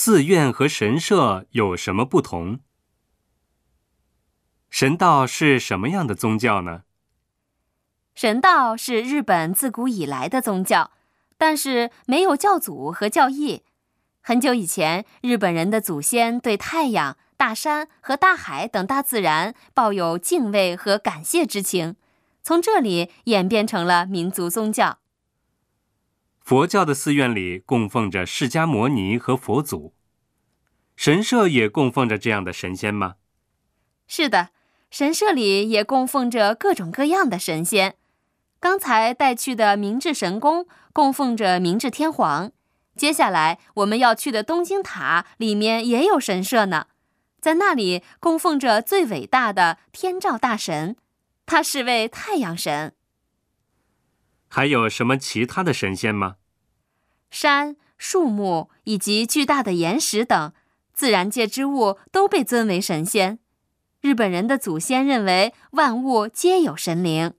寺院和神社有什么不同？神道是什么样的宗教呢？神道是日本自古以来的宗教，但是没有教祖和教义。很久以前，日本人的祖先对太阳、大山和大海等大自然抱有敬畏和感谢之情，从这里演变成了民族宗教。佛教的寺院里供奉着释迦摩尼和佛祖，神社也供奉着这样的神仙吗？是的。神社里也供奉着各种各样的神仙。刚才带去的明治神宫供奉着明治天皇。接下来我们要去的东京塔里面也有神社呢，在那里供奉着最伟大的天照大神，他是位太阳神。还有什么其他的神仙吗？山、树木以及巨大的岩石等自然界之物都被尊为神仙。日本人的祖先认为万物皆有神灵。